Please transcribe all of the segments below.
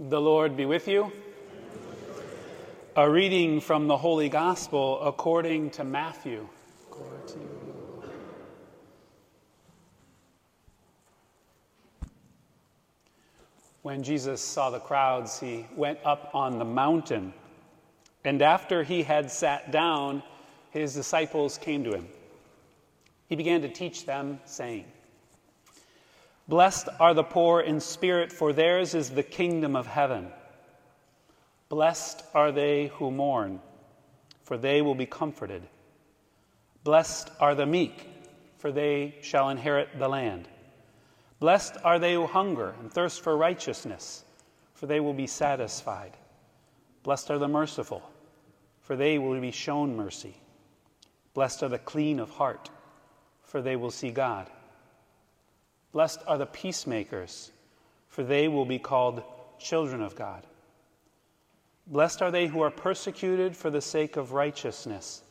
The Lord be with you. A reading from the Holy Gospel according to Matthew. When Jesus saw the crowds, he went up on the mountain. And after he had sat down, his disciples came to him. He began to teach them, saying, Blessed are the poor in spirit, for theirs is the kingdom of heaven. Blessed are they who mourn, for they will be comforted. Blessed are the meek, for they shall inherit the land. Blessed are they who hunger and thirst for righteousness, for they will be satisfied. Blessed are the merciful, for they will be shown mercy. Blessed are the clean of heart, for they will see God. Blessed are the peacemakers, for they will be called children of God. Blessed are they who are persecuted for the sake of righteousness,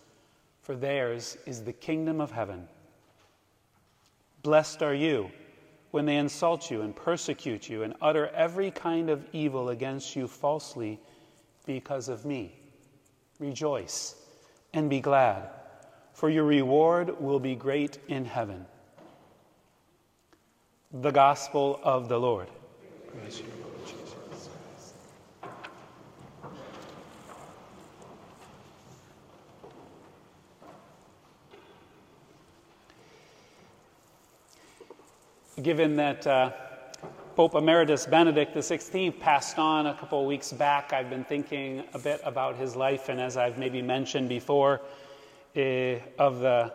for theirs is the kingdom of heaven. Blessed are you when they insult you and persecute you and utter every kind of evil against you falsely because of me. Rejoice and be glad, for your reward will be great in heaven. The Gospel of the Lord. Given that uh, Pope Emeritus Benedict XVI passed on a couple of weeks back, I've been thinking a bit about his life, and as I've maybe mentioned before, uh, of the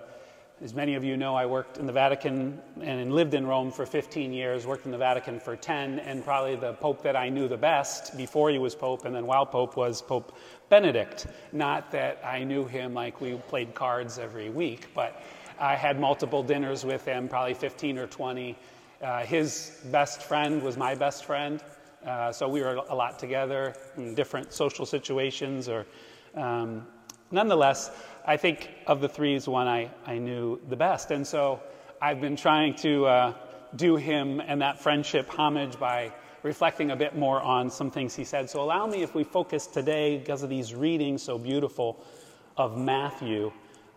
as many of you know, I worked in the Vatican and lived in Rome for 15 years, worked in the Vatican for 10, and probably the Pope that I knew the best before he was Pope and then while Pope was Pope Benedict. Not that I knew him like we played cards every week, but I had multiple dinners with him, probably 15 or 20. Uh, his best friend was my best friend, uh, so we were a lot together in different social situations. Or, um, nonetheless, I think of the three is one I, I knew the best. And so I've been trying to uh, do him and that friendship homage by reflecting a bit more on some things he said. So allow me, if we focus today, because of these readings so beautiful of Matthew,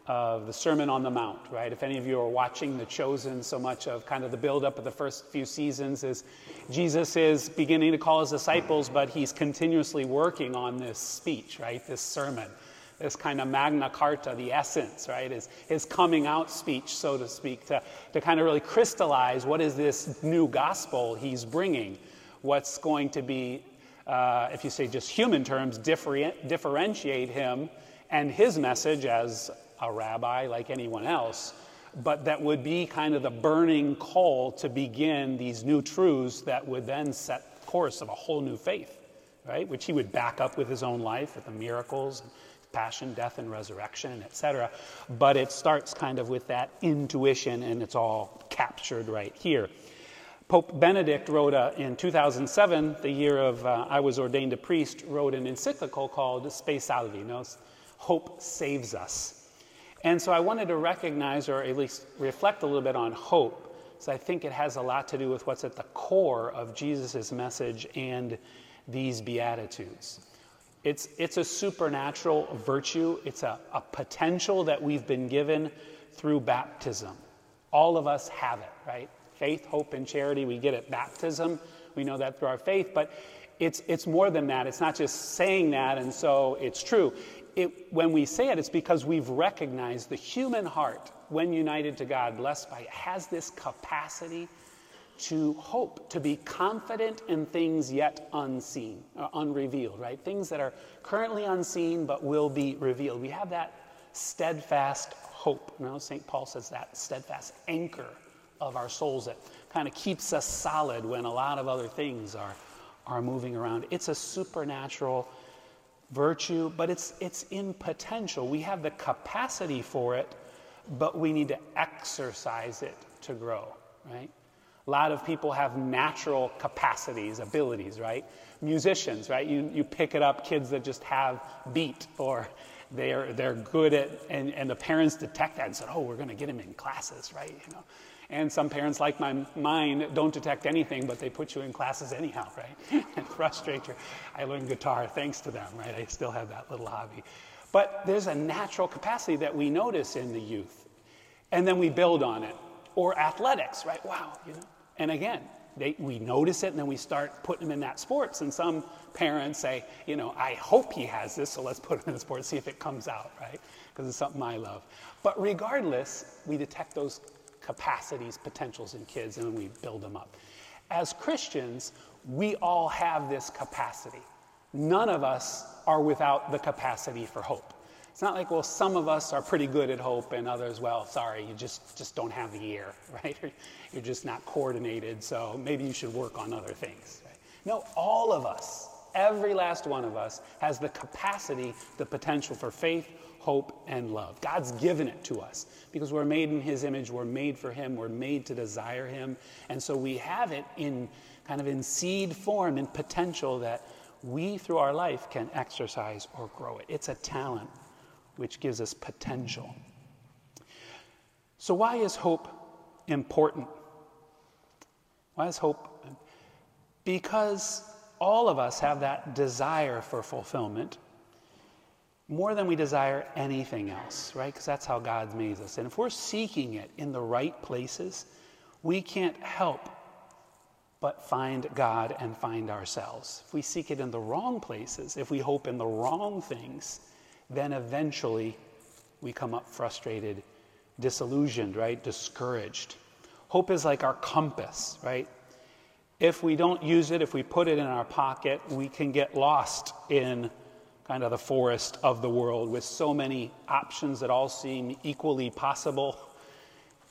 of the Sermon on the Mount, right? If any of you are watching The Chosen, so much of kind of the buildup of the first few seasons is Jesus is beginning to call his disciples, but he's continuously working on this speech, right? This sermon this kind of Magna Carta, the essence, right? His, his coming out speech, so to speak, to, to kind of really crystallize what is this new gospel he's bringing, what's going to be, uh, if you say just human terms, different, differentiate him and his message as a rabbi like anyone else, but that would be kind of the burning coal to begin these new truths that would then set course of a whole new faith, right? Which he would back up with his own life, with the miracles passion, death, and resurrection, etc. But it starts kind of with that intuition, and it's all captured right here. Pope Benedict wrote a, in 2007, the year of uh, I was ordained a priest, wrote an encyclical called Spe Salvi, Hope Saves Us. And so I wanted to recognize or at least reflect a little bit on hope. So I think it has a lot to do with what's at the core of Jesus' message and these Beatitudes. It's, it's a supernatural virtue, it's a, a potential that we've been given through baptism. All of us have it, right? Faith, hope, and charity, we get it. baptism. We know that through our faith, but it's, it's more than that. It's not just saying that and so it's true. It, when we say it, it's because we've recognized the human heart, when united to God, blessed by it, has this capacity to hope, to be confident in things yet unseen, uh, unrevealed, right? Things that are currently unseen but will be revealed. We have that steadfast hope. You know, St. Paul says that steadfast anchor of our souls that kind of keeps us solid when a lot of other things are, are moving around. It's a supernatural virtue, but it's, it's in potential. We have the capacity for it, but we need to exercise it to grow, right? A lot of people have natural capacities, abilities, right? Musicians, right? You, you pick it up, kids that just have beat or they're, they're good at, and, and the parents detect that and said, oh, we're going to get them in classes, right? You know? And some parents, like my, mine, don't detect anything, but they put you in classes anyhow, right? and frustrate you. I learned guitar thanks to them, right? I still have that little hobby. But there's a natural capacity that we notice in the youth, and then we build on it. Or athletics, right? Wow, you know. And again, they, we notice it, and then we start putting them in that sports. And some parents say, you know, I hope he has this, so let's put him in the sports, see if it comes out, right? Because it's something I love. But regardless, we detect those capacities, potentials in kids, and we build them up. As Christians, we all have this capacity. None of us are without the capacity for hope. It's not like, well, some of us are pretty good at hope and others, well, sorry, you just, just don't have the ear, right? You're just not coordinated, so maybe you should work on other things. Right? No, all of us, every last one of us, has the capacity, the potential for faith, hope, and love. God's given it to us because we're made in His image, we're made for Him, we're made to desire Him. And so we have it in kind of in seed form, in potential that we through our life can exercise or grow it. It's a talent which gives us potential. So, why is hope important? Why is hope? Because all of us have that desire for fulfillment more than we desire anything else, right? Because that's how God's made us. And if we're seeking it in the right places, we can't help but find God and find ourselves. If we seek it in the wrong places, if we hope in the wrong things, then eventually we come up frustrated, disillusioned, right? Discouraged. Hope is like our compass, right? If we don't use it, if we put it in our pocket, we can get lost in kind of the forest of the world with so many options that all seem equally possible.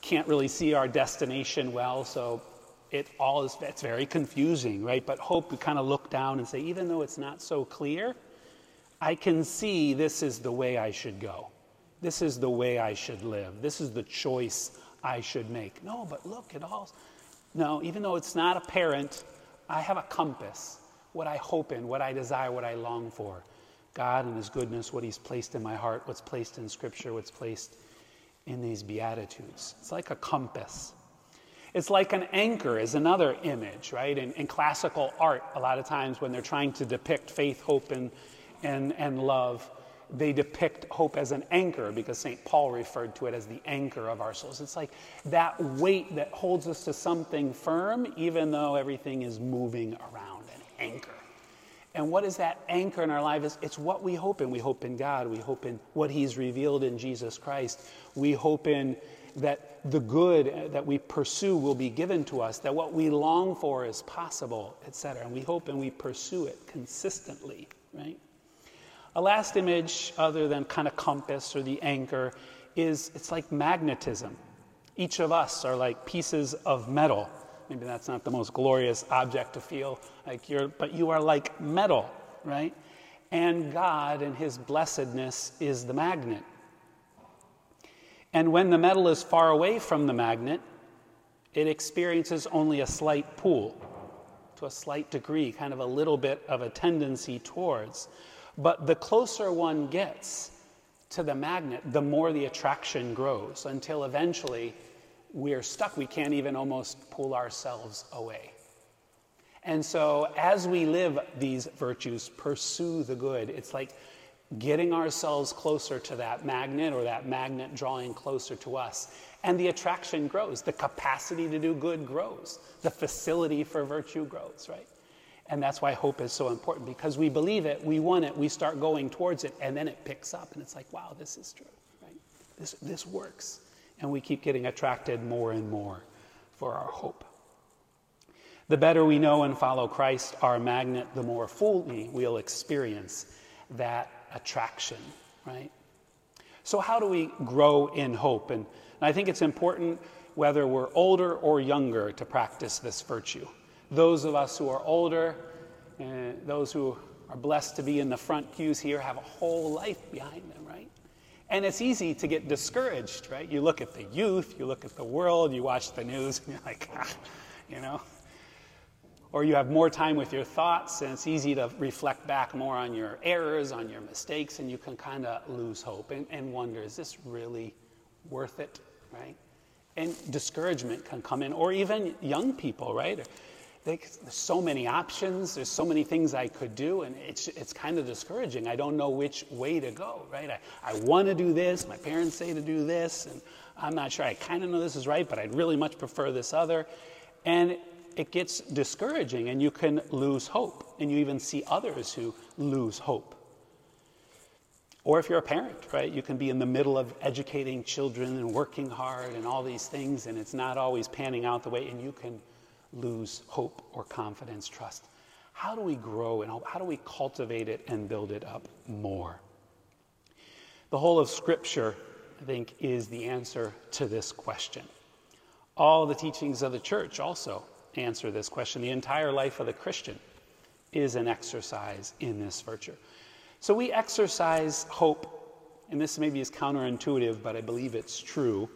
Can't really see our destination well, so it all is it's very confusing, right? But hope we kind of look down and say, even though it's not so clear, I can see this is the way I should go. This is the way I should live. This is the choice I should make. No, but look, at all. No, even though it's not apparent, I have a compass. What I hope in, what I desire, what I long for. God and His goodness, what He's placed in my heart, what's placed in Scripture, what's placed in these Beatitudes. It's like a compass. It's like an anchor, is another image, right? In, in, classical art, a lot of times when they're trying to depict faith, hope, and, and, and love, they depict hope as an anchor because St. Paul referred to it as the anchor of our souls. It's like that weight that holds us to something firm, even though everything is moving around, an anchor. And what is that anchor in our life? Is it's what we hope in. We hope in God. We hope in what He's revealed in Jesus Christ. We hope in that the good that we pursue will be given to us, that what we long for is possible, etc. And we hope and we pursue it consistently, right? A last image, other than kind of compass or the anchor, is it's like magnetism. Each of us are like pieces of metal Maybe that's not the most glorious object to feel like you're, but you are like metal, right? And God and His blessedness is the magnet. And when the metal is far away from the magnet, it experiences only a slight pull to a slight degree, kind of a little bit of a tendency towards. But the closer one gets to the magnet, the more the attraction grows until eventually we're stuck. We can't even almost pull ourselves away. And so, as we live these virtues, pursue the good, it's like getting ourselves closer to that magnet or that magnet drawing closer to us. And the attraction grows, the capacity to do good grows, the facility for virtue grows, right? And that's why hope is so important because we believe it, we want it, we start going towards it, and then it picks up, and it's like, wow, this is true, right? This, this works and we keep getting attracted more and more for our hope. The better we know and follow Christ, our magnet, the more fully we'll experience that attraction, right? So, how do we grow in hope? And, I think it's important, whether we're older or younger, to practice this virtue. Those of us who are older, uh, those who are blessed to be in the front pews here, have a whole life behind them, right? And it's easy to get discouraged, right? You look at the youth, you look at the world, you watch the news, and you're like, ah, you know. Or you have more time with your thoughts, and it's easy to reflect back more on your errors, on your mistakes, and you can kind of lose hope and, and wonder, is this really worth it, right? and discouragement can come in, or even young people, right? There's so many options, there's so many things I could do, and it's, it's kind of discouraging. I don't know which way to go, right? I, I want to do this, my parents say to do this, and I'm not sure. I kind of know this is right, but I'd really much prefer this other. And it gets discouraging, and you can lose hope, and you even see others who lose hope. Or if you're a parent, right, you can be in the middle of educating children and working hard and all these things, and it's not always panning out the way, and you can lose hope or confidence, trust. How do we grow and how do we cultivate it and build it up more? The whole of Scripture, I think, is the answer to this question. All the teachings of the church also answer this question. The entire life of the Christian is an exercise in this virtue. So we exercise hope, and this maybe is counterintuitive, but I believe it's true,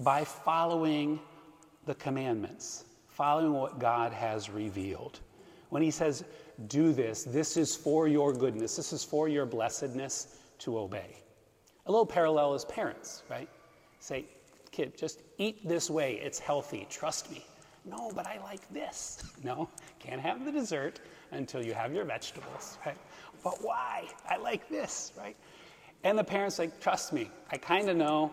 by following the commandments, following what God has revealed. When He says, do this, this is for your goodness, this is for your blessedness to obey. A little parallel is parents, right? Say, kid, just eat this way, it's healthy, trust me. No, but I like this. No, can't have the dessert until you have your vegetables, right? but why? I like this, right? And the parents like, trust me, I kind of know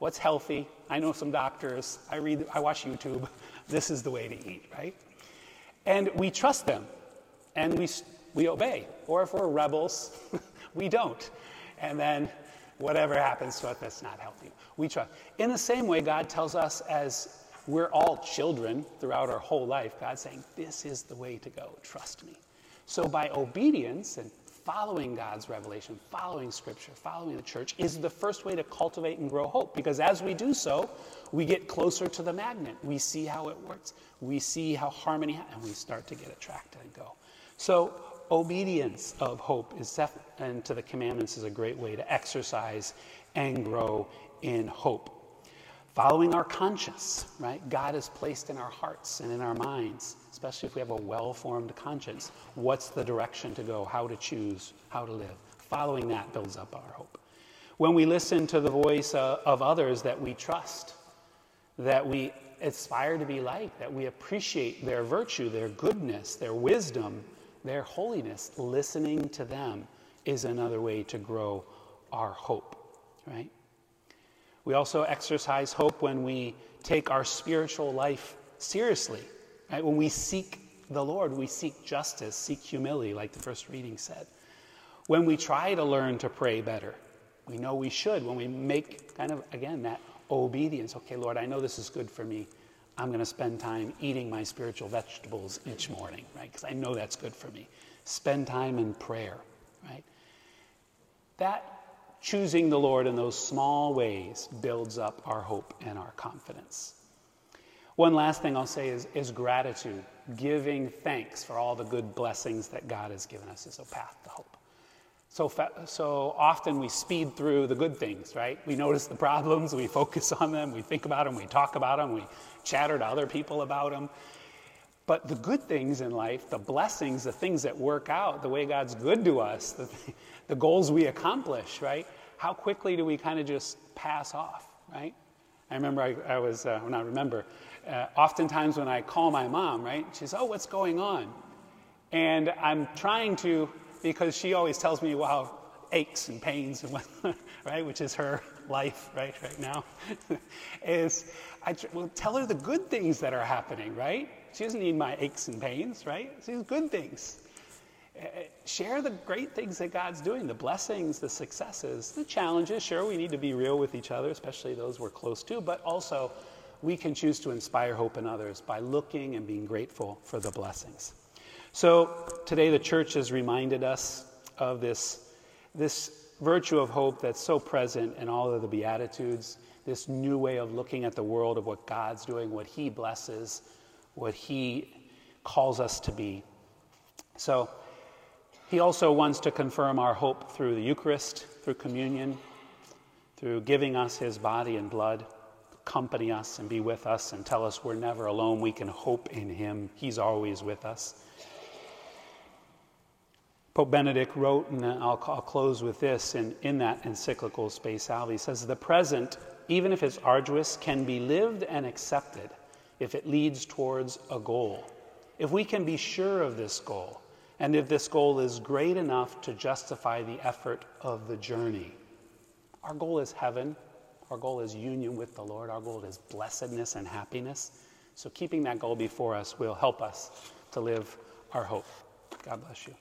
what's healthy. I know some doctors. I read, I watch YouTube. This is the way to eat, right? And we trust them, and we we obey. Or if we're rebels, we don't. And then whatever happens to us that's not healthy, we trust. In the same way, God tells us as we're all children throughout our whole life, God's saying, This is the way to go. Trust me. So by obedience and following God's revelation, following Scripture, following the church is the first way to cultivate and grow hope. Because as we do so, we get closer to the magnet. We see how it works. We see how harmony, and we start to get attracted and go. So obedience of hope is and to the commandments is a great way to exercise and grow in hope. Following our conscience, right? God has placed in our hearts and in our minds especially if we have a well formed conscience. What's the direction to go, how to choose, how to live? Following that builds up our hope. When we listen to the voice uh, of others that we trust, that we aspire to be like, that we appreciate their virtue, their goodness, their wisdom, their holiness, listening to them is another way to grow our hope, right? We also exercise hope when we take our spiritual life seriously Right? When we seek the Lord, we seek justice, seek humility, like the first reading said. When we try to learn to pray better, we know we should. When we make kind of, again, that obedience okay, Lord, I know this is good for me. I'm going to spend time eating my spiritual vegetables each morning, right? Because I know that's good for me. Spend time in prayer, right? That choosing the Lord in those small ways builds up our hope and our confidence. One last thing I'll say is, is gratitude, giving thanks for all the good blessings that God has given us is a path to hope. So, fa- so often we speed through the good things, right? We notice the problems, we focus on them, we think about them, we talk about them, we chatter to other people about them. But the good things in life, the blessings, the things that work out, the way God's good to us, the, the goals we accomplish, right? How quickly do we kind of just pass off, right? I remember I, I was, uh, not remember, uh, oftentimes when I call my mom, right, she's, oh, what's going on? And I'm trying to, because she always tells me, wow, aches and pains and what, right, which is her life, right, right now, is I will tell her the good things that are happening, right? She doesn't need my aches and pains, right? She's good things. Uh, share the great things that God's doing, the blessings, the successes, the challenges. Sure, we need to be real with each other, especially those we're close to, but also we can choose to inspire hope in others by looking and being grateful for the blessings. So today the church has reminded us of this, this virtue of hope that's so present in all of the Beatitudes, this new way of looking at the world of what God's doing, what He blesses, what He calls us to be. So He also wants to confirm our hope through the Eucharist, through communion, through giving us His body and blood accompany us and be with us and tell us we're never alone. We can hope in Him, He's always with us. Pope Benedict wrote, and I'll, I'll close with this in, in that encyclical Spe Salvi, says, The present even if it's arduous, can be lived and accepted if it leads towards a goal. If we can be sure of this goal, and if this goal is great enough to justify the effort of the journey. Our goal is heaven. Our goal is union with the Lord. Our goal is blessedness and happiness. So, keeping that goal before us will help us to live our hope. God bless you.